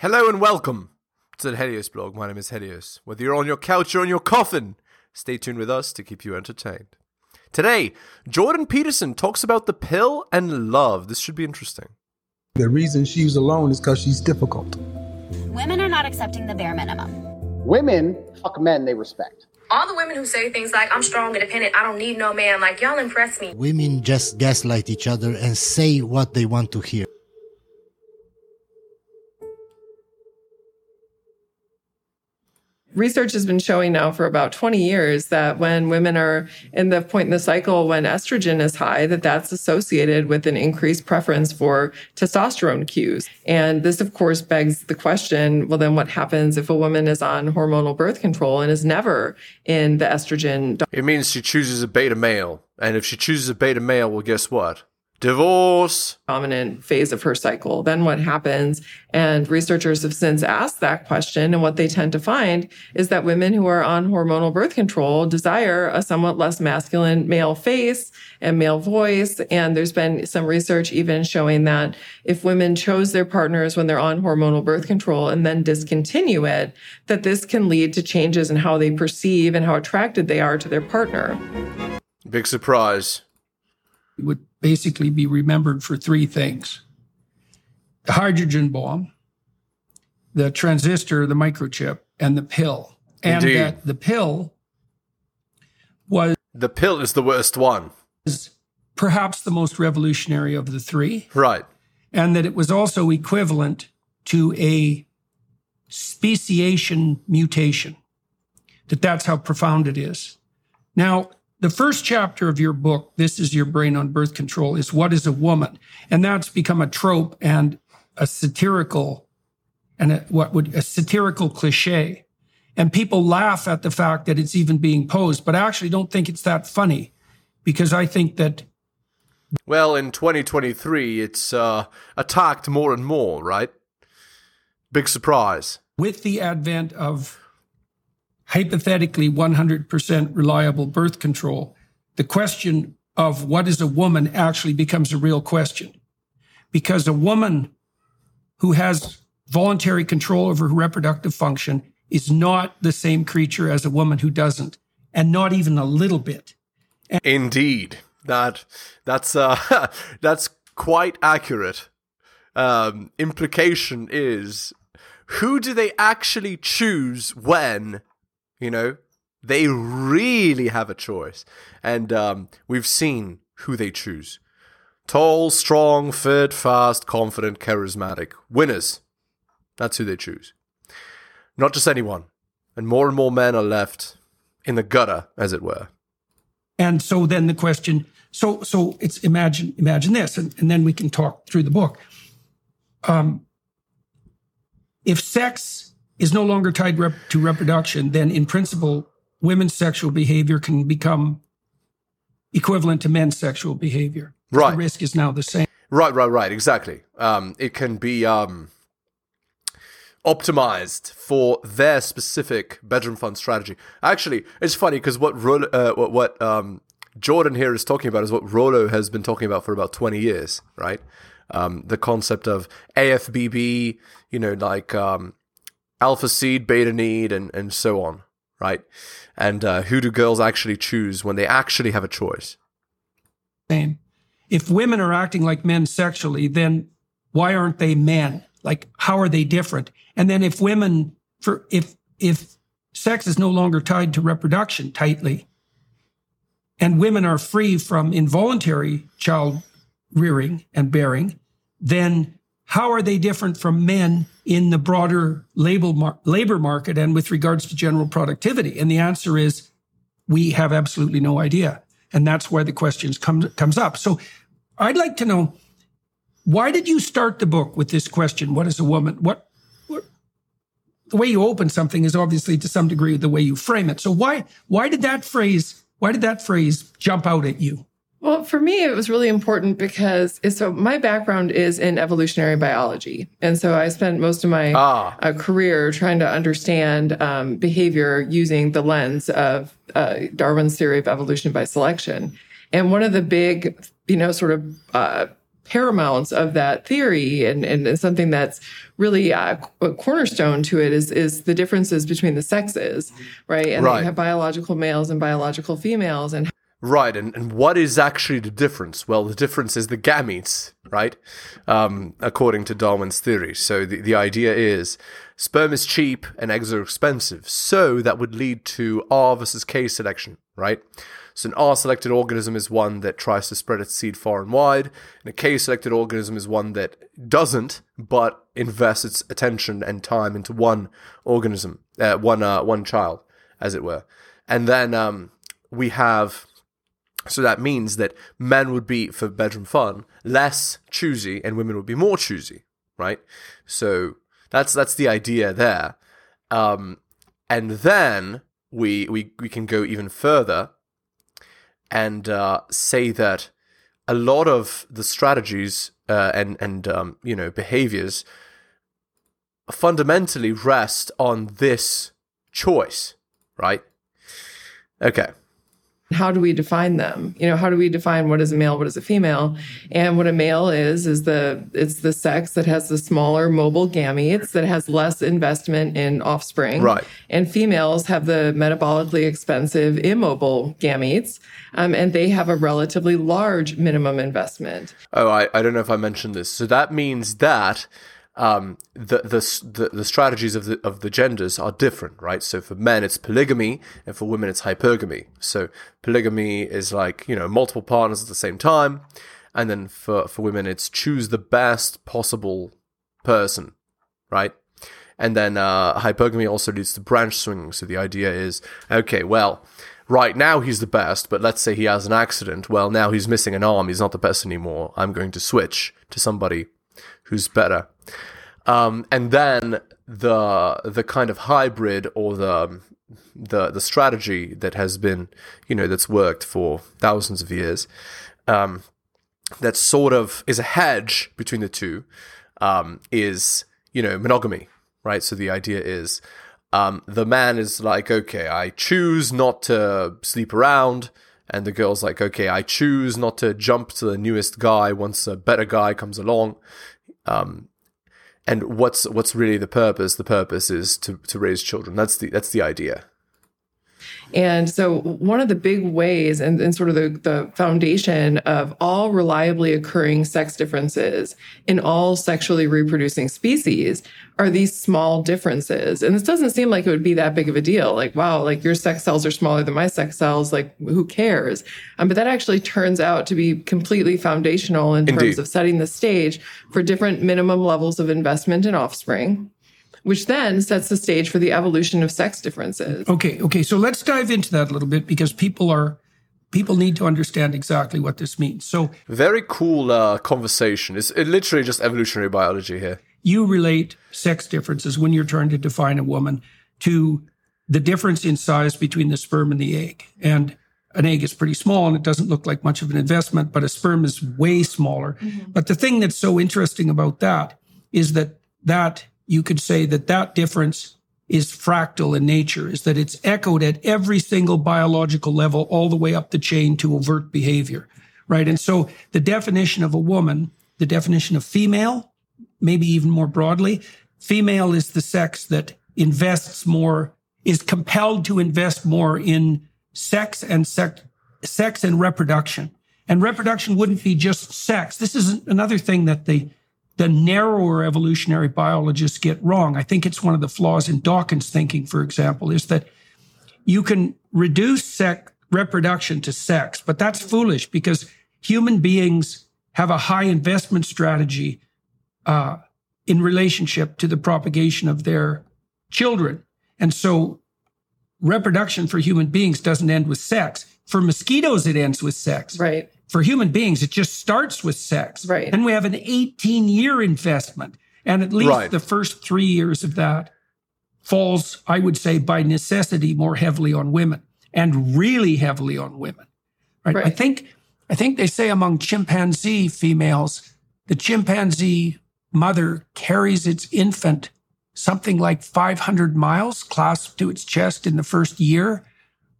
Hello and welcome to the Helios blog. My name is Helios. Whether you're on your couch or in your coffin, stay tuned with us to keep you entertained. Today, Jordan Peterson talks about the pill and love. This should be interesting. The reason she's alone is because she's difficult. Women are not accepting the bare minimum. Women fuck men they respect. All the women who say things like, I'm strong, independent, I don't need no man, like, y'all impress me. Women just gaslight each other and say what they want to hear. Research has been showing now for about 20 years that when women are in the point in the cycle when estrogen is high that that's associated with an increased preference for testosterone cues. And this of course begs the question well then what happens if a woman is on hormonal birth control and is never in the estrogen it means she chooses a beta male. And if she chooses a beta male well guess what divorce. Dominant phase of her cycle. Then what happens? And researchers have since asked that question. And what they tend to find is that women who are on hormonal birth control desire a somewhat less masculine male face and male voice. And there's been some research even showing that if women chose their partners when they're on hormonal birth control and then discontinue it that this can lead to changes in how they perceive and how attracted they are to their partner. Big surprise. Would basically be remembered for three things the hydrogen bomb, the transistor, the microchip, and the pill. And Indeed. that the pill was the pill is the worst one. Is Perhaps the most revolutionary of the three. Right. And that it was also equivalent to a speciation mutation. That that's how profound it is. Now, the first chapter of your book, This is Your Brain on Birth Control, is What is a Woman? And that's become a trope and a satirical and a, what would a satirical cliche. And people laugh at the fact that it's even being posed, but I actually don't think it's that funny because I think that well, in 2023, it's uh, attacked more and more, right? Big surprise. With the advent of hypothetically 100% reliable birth control, the question of what is a woman actually becomes a real question. Because a woman who has voluntary control over her reproductive function is not the same creature as a woman who doesn't, and not even a little bit. And Indeed. That that's uh that's quite accurate. Um, implication is who do they actually choose when you know, they really have a choice. And um, we've seen who they choose tall, strong, fit, fast, confident, charismatic. Winners. That's who they choose. Not just anyone. And more and more men are left in the gutter, as it were. And so then the question, so so it's imagine imagine this, and, and then we can talk through the book. Um, if sex is no longer tied rep- to reproduction, then in principle, women's sexual behavior can become equivalent to men's sexual behavior. Right. The risk is now the same. Right, right, right. Exactly. Um, it can be um, optimized for their specific bedroom fun strategy. Actually, it's funny because what Rollo, uh, what, what um, Jordan here is talking about is what Rollo has been talking about for about twenty years, right? Um, the concept of AFBB, you know, like um, alpha seed, beta need, and, and so on, right? And uh, who do girls actually choose when they actually have a choice? Same. If women are acting like men sexually, then why aren't they men? Like, how are they different? And then if women, for if if sex is no longer tied to reproduction tightly, and women are free from involuntary child rearing and bearing, then how are they different from men in the broader labor, mar- labor market and with regards to general productivity? And the answer is we have absolutely no idea. And that's why the question comes comes up. So I'd like to know why did you start the book with this question? What is a woman? What, what the way you open something is obviously to some degree the way you frame it. So why why did that phrase why did that phrase jump out at you? Well, for me, it was really important because so my background is in evolutionary biology, and so I spent most of my Ah. uh, career trying to understand um, behavior using the lens of uh, Darwin's theory of evolution by selection. And one of the big, you know, sort of uh, paramounts of that theory, and, and something that's really uh, a cornerstone to it is is the differences between the sexes, right? And Right. they have biological males and biological females, and Right, and, and what is actually the difference? Well, the difference is the gametes, right? Um, according to Darwin's theory. So the, the idea is sperm is cheap and eggs are expensive. So that would lead to R versus K selection, right? So an R selected organism is one that tries to spread its seed far and wide, and a K selected organism is one that doesn't, but invests its attention and time into one organism, uh, one uh, one child, as it were. And then um, we have so that means that men would be, for bedroom fun, less choosy and women would be more choosy, right? So that's that's the idea there. Um, and then we, we, we can go even further and uh, say that a lot of the strategies uh, and, and um, you know, behaviors fundamentally rest on this choice, right? Okay. How do we define them you know how do we define what is a male what is a female and what a male is is the it's the sex that has the smaller mobile gametes that has less investment in offspring Right. and females have the metabolically expensive immobile gametes um, and they have a relatively large minimum investment Oh, I, I don't know if I mentioned this. So that means that um, the, the the strategies of the of the genders are different, right? So for men it's polygamy, and for women it's hypergamy. So polygamy is like you know multiple partners at the same time, and then for for women it's choose the best possible person, right? And then uh, hypergamy also leads to branch swinging. So the idea is, okay, well, right now he's the best, but let's say he has an accident. Well, now he's missing an arm. He's not the best anymore. I'm going to switch to somebody who's better. Um, and then the the kind of hybrid or the the the strategy that has been, you know, that's worked for thousands of years. Um, that sort of is a hedge between the two um, is you know monogamy right so the idea is um, the man is like okay i choose not to sleep around and the girl's like okay i choose not to jump to the newest guy once a better guy comes along um, and what's what's really the purpose? The purpose is to, to raise children. That's the that's the idea And so, one of the big ways and, and sort of the, the foundation of all reliably occurring sex differences in all sexually reproducing species are these small differences. And this doesn't seem like it would be that big of a deal. Like, wow, like your sex cells are smaller than my sex cells. Like, who cares? Um, but that actually turns out to be completely foundational in terms of setting the stage for different minimum levels of investment in offspring. Which then sets the stage for the evolution of sex differences. Okay, okay. So let's dive into that a little bit because people are people need to understand exactly what this means. So very cool uh, conversation it's it literally just evolutionary biology here you relate sex differences when you're trying to define a woman to the difference in size between the sperm and the egg. And an egg is pretty small and it doesn't look like much of an investment, but a sperm is way smaller. But the thing that's so interesting about that is that that you could say that that difference is fractal in nature, is that it's echoed at every single biological level, all the way up the chain to overt behavior, right? And so the definition of a woman, the definition of female, maybe even more broadly, female is the sex that invests more, is compelled to invest more in sex and sex, sex and reproduction. And reproduction wouldn't be just sex. This is another thing that the the narrower evolutionary biologists get wrong. I think it's one of the flaws in Dawkins' thinking, for example, is that you can reduce sex reproduction to sex, but that's foolish because human beings have a high investment strategy uh, in relationship to the propagation of their children. And so reproduction for human beings doesn't end with sex. For mosquitoes, it ends with sex. Right. For human beings, it just starts with sex. Right. And we have an 18 year investment. And at least Right. the first three years of that falls, I would say, by necessity more heavily on women and really heavily on women. Right. I think I think they say among chimpanzee females, the chimpanzee mother carries its infant something like 500 miles clasped to its chest in the first year,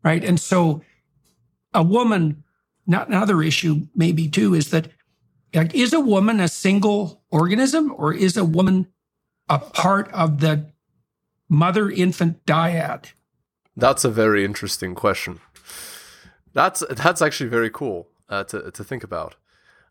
right? And so a woman, not another issue maybe too, is that like, is a woman a single organism or is a woman a part of the mother infant dyad? That's a very interesting question. That's that's actually very cool uh, to to think about.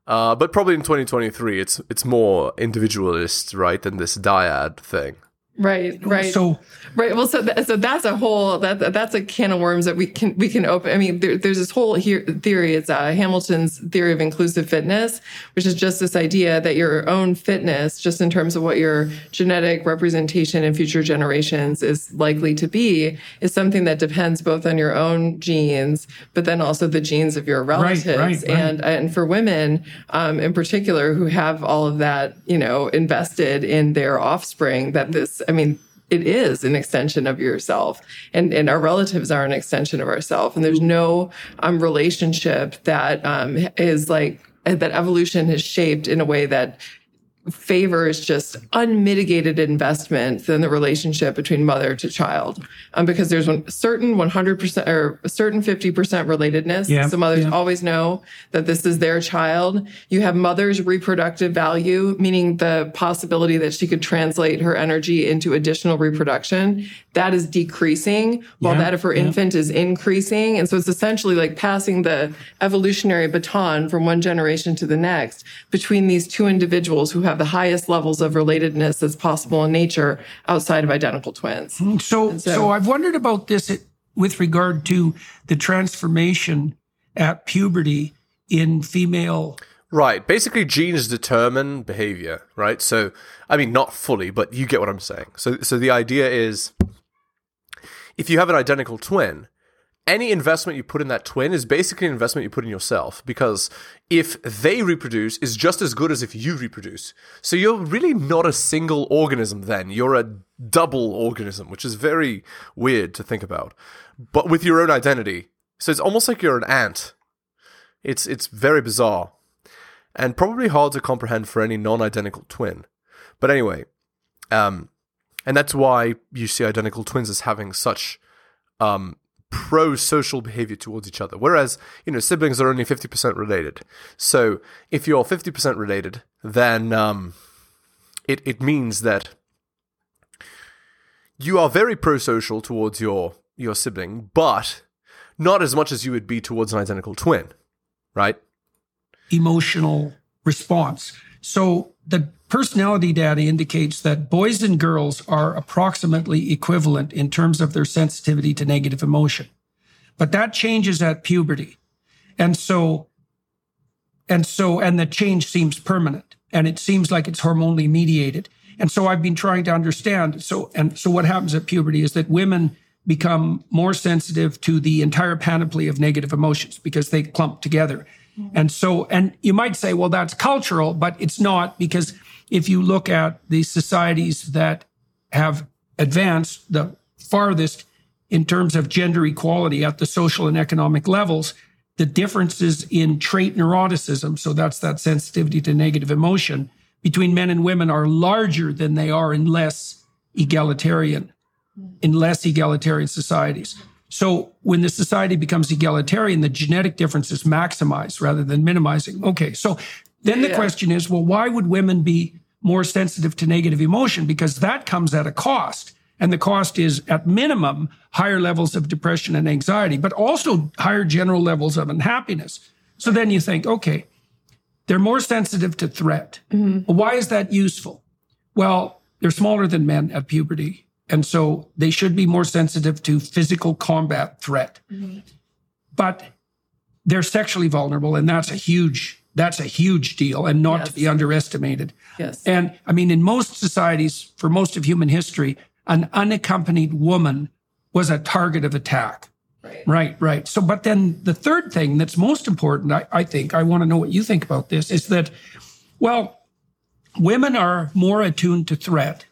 Uh, but probably in 2023, it's it's more individualist, right, than this dyad thing. Right, right. So Right. Well, so th- so that's a whole that that's a can of worms that we can we can open. I mean, there, there's this whole here theory. It's uh, Hamilton's theory of inclusive fitness, which is just this idea that your own fitness, just in terms of what your genetic representation in future generations is likely to be, is something that depends both on your own genes, but then also the genes of your relatives. right, right. And and for women, um, in particular, who have all of that, you know, invested in their offspring, that this, I mean it is an extension of yourself and, and our relatives are an extension of ourselves and there's no um, relationship that um, is like that evolution has shaped in a way that favors just unmitigated investment in the relationship between mother to child um, because there's one certain 100% or a certain 50% relatedness. Yeah, so mothers yeah. always know that this is their child. You have mother's reproductive value meaning the possibility that she could translate her energy into additional reproduction. That is decreasing while Yeah, that of her infant is increasing. And so it's essentially like passing the evolutionary baton from one generation to the next between these two individuals who have the highest levels of relatedness as possible in nature outside of identical twins hmm, So, so, so- I've wondered about this it- with regard to the transformation at puberty in female. Right. Basically, genes determine behavior, right? So, I mean, not fully, but you get what I'm saying. So, so the idea is, if you have an identical twin, any investment you put in that twin is basically an investment you put in yourself because if they reproduce is just as good as if you reproduce. So you're really not a single organism then. You're a double organism, which is very weird to think about. But with your own identity. So it's almost like you're an ant. It's it's very bizarre and probably hard to comprehend for any non-identical twin. But anyway, um, and that's why you see identical twins as having such um, pro-social behavior towards each other. Whereas you know siblings are only fifty percent related. So if you're fifty percent related, then um, it it means that you are very pro-social towards your your sibling, but not as much as you would be towards an identical twin, right? emotional response. So the personality data indicates that boys and girls are approximately equivalent in terms of their sensitivity to negative emotion. But that changes at puberty. And so, and so, and the change seems permanent and it seems like it's hormonally mediated. And so I've been trying to understand. So, and so what happens at puberty is that women become more sensitive to the entire panoply of negative emotions because they clump together. Mm-hmm. And so, and you might say, well, that's cultural, but it's not because if you look at the societies that have advanced the farthest in terms of gender equality at the social and economic levels, the differences in trait neuroticism, so that's that sensitivity to negative emotion, between men and women are larger than they are in less egalitarian, in less egalitarian societies. So when the society becomes egalitarian, the genetic difference is maximized rather than minimizing. Okay. So then the Yeah. question is, well, why would women be more sensitive to negative emotion? Because that comes at a cost. And the cost is at minimum higher levels of depression and anxiety, but also higher general levels of unhappiness. So then you think, okay, they're more sensitive to threat. Mm-hmm. Well, why is that useful? Well, they're smaller than men at puberty. And so they should be more sensitive to physical combat threat. But they're sexually vulnerable, and that's a huge that's a huge deal and not to be underestimated. Yes. And I mean, in most societies, for most of human history, an unaccompanied woman was a target of attack. Right. Right, right. So, but then the third thing that's most important, I, I think, I want to know what you think about this, is that, well, women are more attuned to threat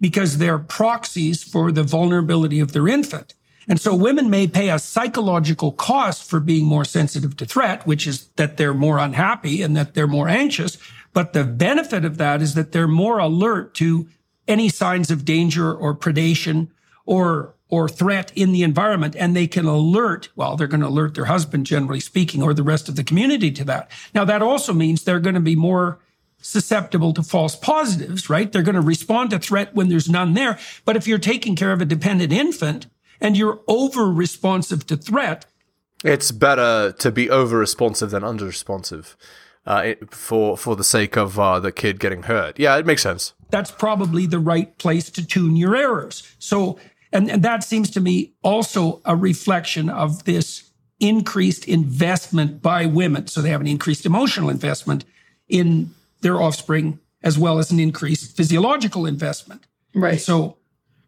because they're proxies for the vulnerability of their infant. And so women may pay a psychological cost for being more sensitive to threat, which is that they're more unhappy and that they're more anxious. But the benefit of that is that they're more alert to any signs of danger or predation or or threat in the environment and they can alert well they're going to alert their husband generally speaking or the rest of the community to that now that also means they're going to be more susceptible to false positives, right? They're going to respond to threat when there's none there. But if you're taking care of a dependent infant and you're over responsive to threat, It's better to be over responsive than under responsive, uh, it- for for the sake of uh, the kid getting hurt. Yeah, it makes sense. that's probably the right place to tune your errors. So, and, and that seems to me also a reflection of this increased investment by women. So they have an increased emotional investment in their offspring as well as an increased physiological investment. Right. So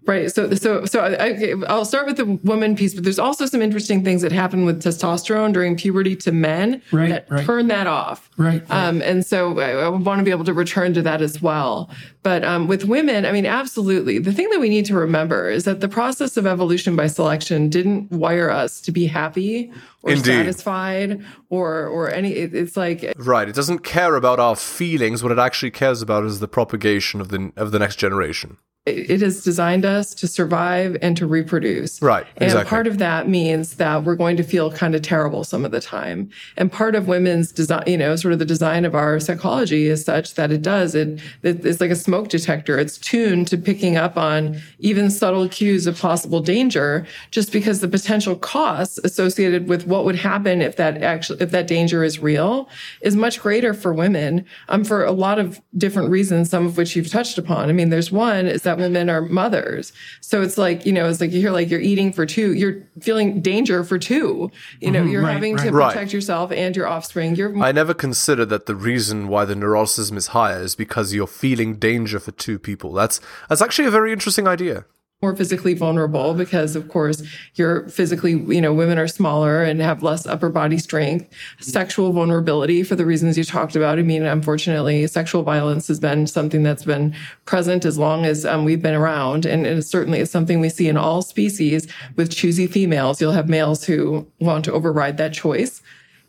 Right. So, so, so I, I- I'll start with the woman piece, but there's also some interesting things that happen with testosterone during puberty to men Right, that right. turn that off. Right, right. Um, and so I, I want to be able to return to that as well. But um, with women, I mean, absolutely. The thing that we need to remember is that the process of evolution by selection didn't wire us to be happy or Indeed. satisfied or or any. It, it's like Right. It doesn't care about our feelings. What it actually cares about is the propagation of the of the next generation. It has designed us to survive and to reproduce. Right, Exactly. And part of that means that we're going to feel kind of terrible some of the time. And part of women's design, you know, sort of the design of our psychology is such that it does, it, it it's like a smoke detector. It's tuned to picking up on even subtle cues of possible danger just because the potential costs associated with what would happen if that actually, if that danger is real is much greater for women, um, for a lot of different reasons, some of which you've touched upon. I mean, there's one is that women are mothers. So it's like, you know, it's like you hear like you're eating for two, you're feeling danger for two. You know, mm-hmm. you're right, having to right. Right. protect yourself and your offspring. You're I never considered that the reason why the neuroticism is higher is because you're feeling danger for two people. That's that's actually a very interesting idea. More physically vulnerable because of course you're physically you know women are smaller and have less upper body strength. Sexual vulnerability for the reasons you talked about i mean unfortunately sexual violence has been something that's been present as long as um, we've been around. And it certainly is something we see in all species with choosy females. You'll have males who want to override that choice.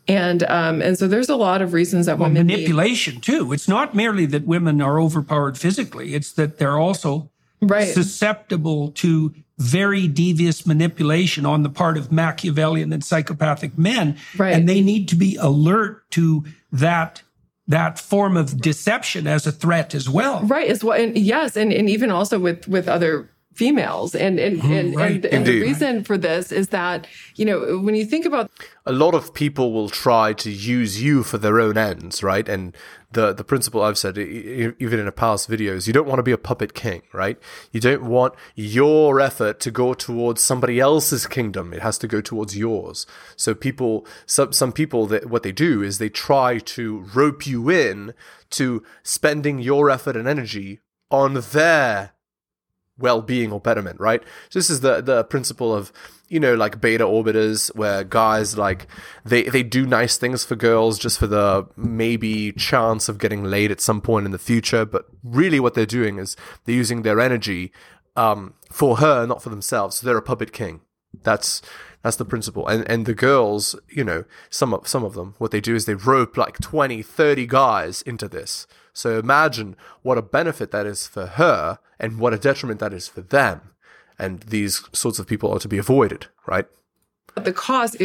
And um, and so there's a lot of reasons that well, women need- manipulation too. It's not merely that women are overpowered physically, it's that they're also right susceptible to very devious manipulation on the part of Machiavellian and psychopathic men. Right. And they need to be alert to that that form of deception as a threat as well. right As well. and yes and, and even also with with other females and and mm-hmm, and, right. and, and the reason for this is that you know when you think about a lot of people will try to use you for their own ends, right? And the the principle I've said, even in a past video, is you don't want to be a puppet king, right? You don't want your effort to go towards somebody else's kingdom. It has to go towards yours. So people, some some people, that what they do is they try to rope you in to spending your effort and energy on their well-being or betterment, right? So this is the the principle of you know like beta orbiters where guys like they they do nice things for girls just for the maybe chance of getting laid at some point in the future, but really what they're doing is they're using their energy um, for her, not for themselves. So they're a puppet king. That's that's the principle. And and the girls, you know, some of some of them, what they do is they rope like 20, 30 guys into this. So imagine what a benefit that is for her and what a detriment that is for them. And these sorts of people are to be avoided, right? But the cost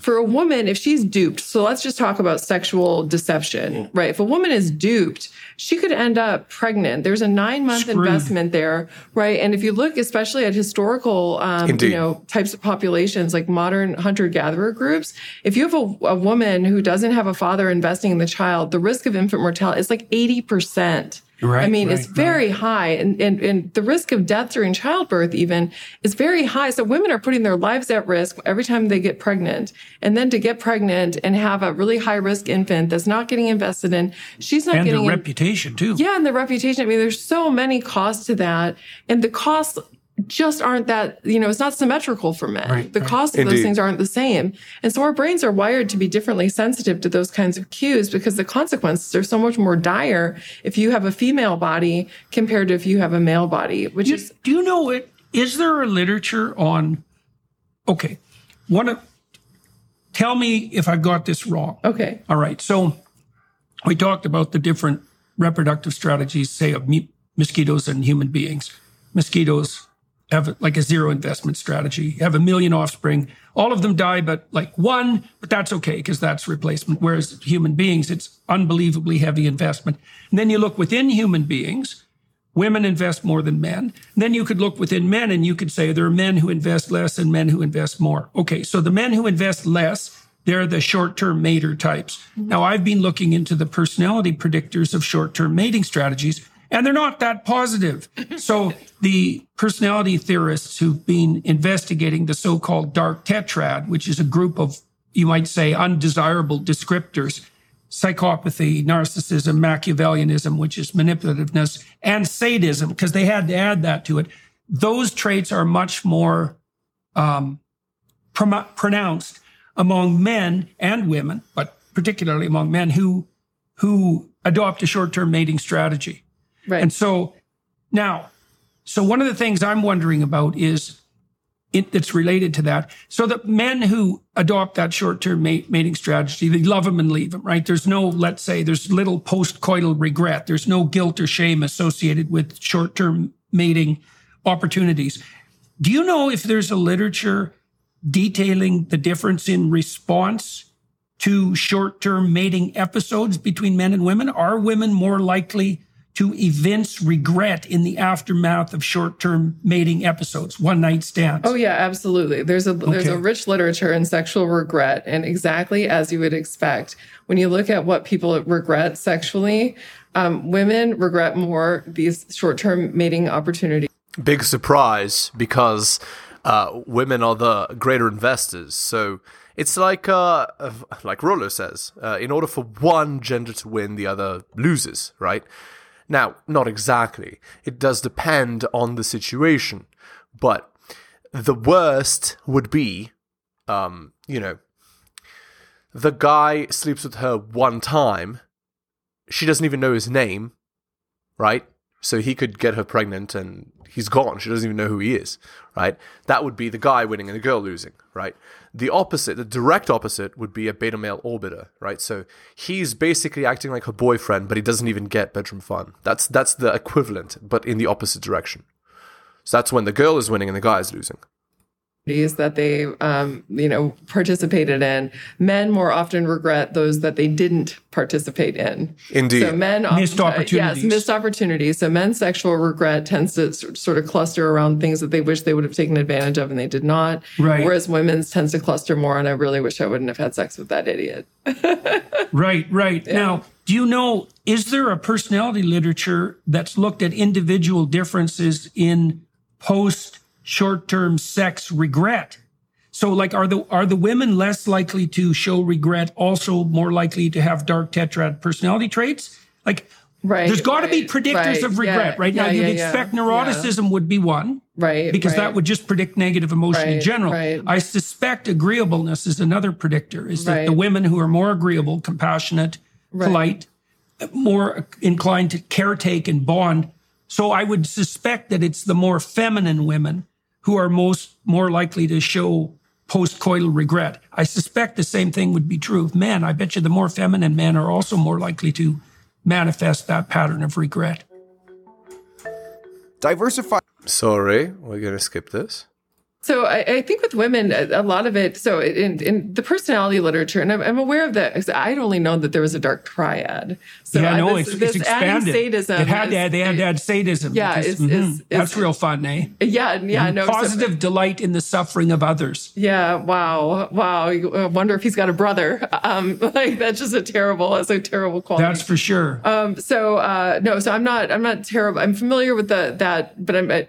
for a woman if she's duped so let's just talk about sexual deception right? If a woman is duped she could end up pregnant. There's a nine month investment there right? And if you look especially at historical um, you know types of populations like modern hunter gatherer groups if you have a, a woman who doesn't have a father investing in the child the risk of infant mortality is like 80% Right, I mean, right, it's very high. And, and, and the risk of death during childbirth even is very high. So women are putting their lives at risk every time they get pregnant. And then to get pregnant and have a really high risk infant that's not getting invested in, she's not And their getting in- reputation too. yeah, and the reputation. I mean, there's so many costs to that, and the costs just aren't that. You know, it's not symmetrical for men. Right, the right. costs of those things aren't the same, and so our brains are wired to be differently sensitive to those kinds of cues because the consequences are so much more dire if you have a female body compared to if you have a male body, which You- is do you know it? Is there a literature on? Okay, one of. Tell me if I've got this wrong. okay. All right. So we talked about the different reproductive strategies, say, of mu- mosquitoes and human beings. Mosquitoes have like a zero investment strategy, have a million offspring. All of them die, but like one, but that's okay because that's replacement. Whereas human beings, it's unbelievably heavy investment. And then you look within human beings, women invest more than men. And then you could look within men and you could say there are men who invest less and men who invest more. Okay, so the men who invest less, they're the short-term mater types. Mm-hmm. Now I've been looking into the personality predictors of short-term mating strategies and they're not that positive. So the personality theorists who've been investigating the so-called dark tetrad, which is a group of, you might say, undesirable descriptors, psychopathy, narcissism, Machiavellianism, which is manipulativeness, and sadism, because they had to add that to it. Those traits are much more um, pronounced among men and women, but particularly among men who who adopt a short-term mating strategy. Right. And so now, so one of the things I'm wondering about is it, that's related to that. So the men who adopt that short-term mate, mating strategy, they love them and leave them, right? There's no, let's say, there's little post-coital regret. There's no guilt or shame associated with short-term mating opportunities. Do you know if there's a literature detailing the difference in response to short-term mating episodes between men and women? Are women more likely to evince regret in the aftermath of short-term mating episodes, one-night stands? Oh yeah, absolutely. There's a there's a rich literature in sexual regret, and exactly as you would expect, when you look at what people regret sexually, um, women regret more these short-term mating opportunities. Big surprise because uh, women are the greater investors. So it's like uh, uh, like Rollo says, uh, in order for one gender to win, the other loses, right? Now, not exactly. It does depend on the situation, but the worst would be, um, you know, the guy sleeps with her one time. She doesn't even know his name, right? So he could get her pregnant and he's gone. She doesn't even know who he is, right? That would be the guy winning and the girl losing, right? The opposite, the direct opposite, would be a beta male orbiter, right? So he's basically acting like her boyfriend, but he doesn't even get bedroom fun. That's that's the equivalent, but in the opposite direction. So that's when the girl is winning and the guy is losing. That they um, you know participated in. Men more often regret those that they didn't participate in. Indeed. So men often, Missed opportunities. Yes, missed opportunities. So men's sexual regret tends to sort of cluster around things that they wish they would have taken advantage of and they did not. Right. Whereas women's tends to cluster more on I really wish I wouldn't have had sex with that idiot. Right, right. Now, do you know, is there a personality literature that's looked at individual differences in post short term sex regret? So like are the are the women less likely to show regret, also more likely to have dark tetrad personality traits? Like Right. there's got to be predictors right, of regret, yeah, right? now yeah, you'd yeah, expect neuroticism would be one. Right. because that would just predict negative emotion in general. right. I suspect agreeableness is another predictor. Is that the women who are more agreeable, compassionate, polite, more inclined to caretake and bond. So I would suspect that it's the more feminine women who are most more likely to show postcoital regret. I suspect the same thing would be true of men. I bet you the more feminine men are also more likely to manifest that pattern of regret. Diversify. Sorry, we're gonna skip this. So I, I think with women, a a lot of it. So in, in the personality literature, and I'm, I'm aware of that. I'd only known that there was a dark triad. So yeah, I- no, this, it's, this it's expanded. sadism. it had add, they had to add sadism. Yeah, because- it's- mhm, it's- that's real fun, eh? Yeah, yeah, no. so- Positive delight in the suffering of others. yeah, wow, wow. I wonder if he's got a brother. Um, like that's just a terrible, that's a terrible quality. That's for sure. Um, so uh, no, so I'm not I'm not terrible. I'm familiar with the that, but I'm. Uh,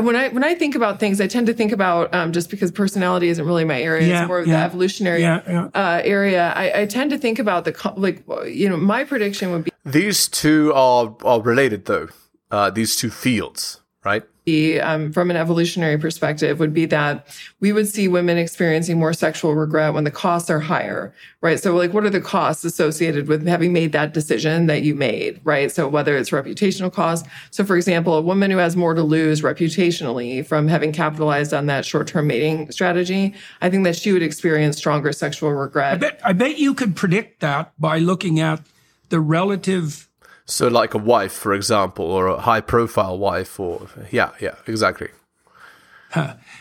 when I when I think about things, I tend to think about um, just because personality isn't really my area; Yeah, it's more of yeah. the evolutionary Yeah, yeah. Uh, area. I, I tend to think about the like you know my prediction would be These two are are related though. Uh, these two fields, right? Be um, from an evolutionary perspective would be that we would see women experiencing more sexual regret when the costs are higher, right? So like, what are the costs associated with having made that decision that you made, right? So whether it's reputational costs. So for example, a woman who has more to lose reputationally from having capitalized on that short-term mating strategy, I think that she would experience stronger sexual regret. I bet I bet you could predict that by looking at the relative So, like a wife, for example, or a high profile wife, or yeah, yeah, exactly.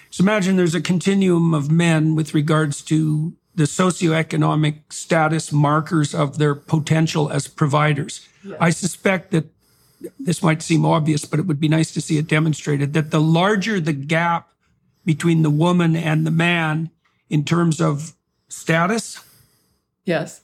So imagine there's a continuum of men with regards to the socioeconomic status markers of their potential as providers. I suspect that this might seem obvious, but it would be nice to see it demonstrated that the larger the gap between the woman and the man in terms of status, Yes.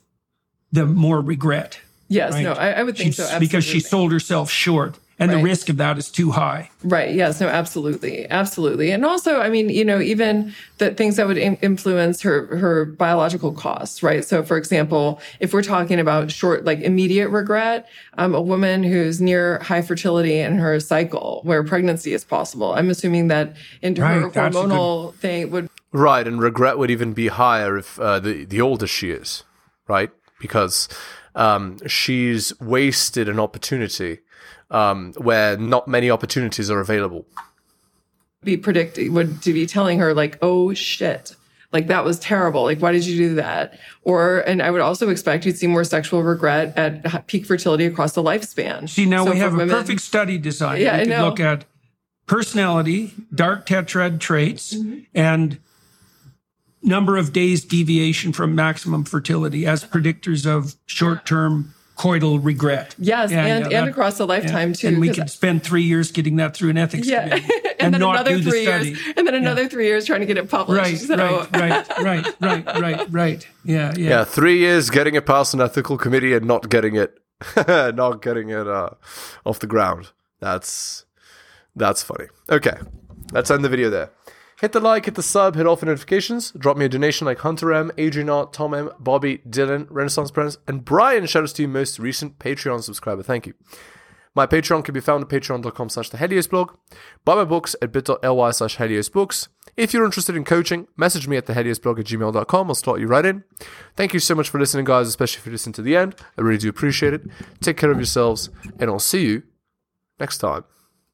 the more regret. Yes. Right. No, I, I would think so. She's- because she sold herself short, and the risk of that is too high. Right. Yes. No. Absolutely. Absolutely. And also, I mean, you know, even the things that would in- influence her her biological costs. Right. So, for example, if we're talking about short, like immediate regret, um, a woman who's near high fertility in her cycle, where pregnancy is possible, I'm assuming that into her Right, that's a good- hormonal thing would Right, and regret would even be higher if uh, the the older she is, right? Because um, she's wasted an opportunity um, where not many opportunities are available. be predicting would to be telling her like oh shit like that was terrible like why did you do that or and i would also expect you'd see more sexual regret at peak fertility across the lifespan See, now So we have a women- perfect study design. Yeah, we I could know. look at personality, dark tetrad traits, Mm-hmm. and number of days deviation from maximum fertility as predictors of short-term coital regret. yes Yeah, and yeah, and that- across the lifetime yeah. too And we could spend three years getting that through an ethics yeah committee and, and, then not another do the three study. years and then another three years trying to get it published Right, so right, right, right, right, right, right. Yeah, yeah. Yeah, three years getting it past an ethical committee and not getting it, not getting it uh, off the ground. That's that's funny. Okay, let's end the video there. Hit the like, hit the sub, hit all for notifications. Drop me a donation like Hunter M, Adrian R, Tom M, Bobby, Dylan, Renaissance Prince, and Brian. Shout out to you, most recent Patreon subscriber. Thank you. My Patreon can be found at patreon.com slash the Helios blog. Buy my books at bit.ly slash Helios books. If you're interested in coaching, message me at the blog at gmail.com. I'll slot you right in. Thank you so much for listening, guys, especially if you listen to the end. I really do appreciate it. Take care of yourselves, and I'll see you next time.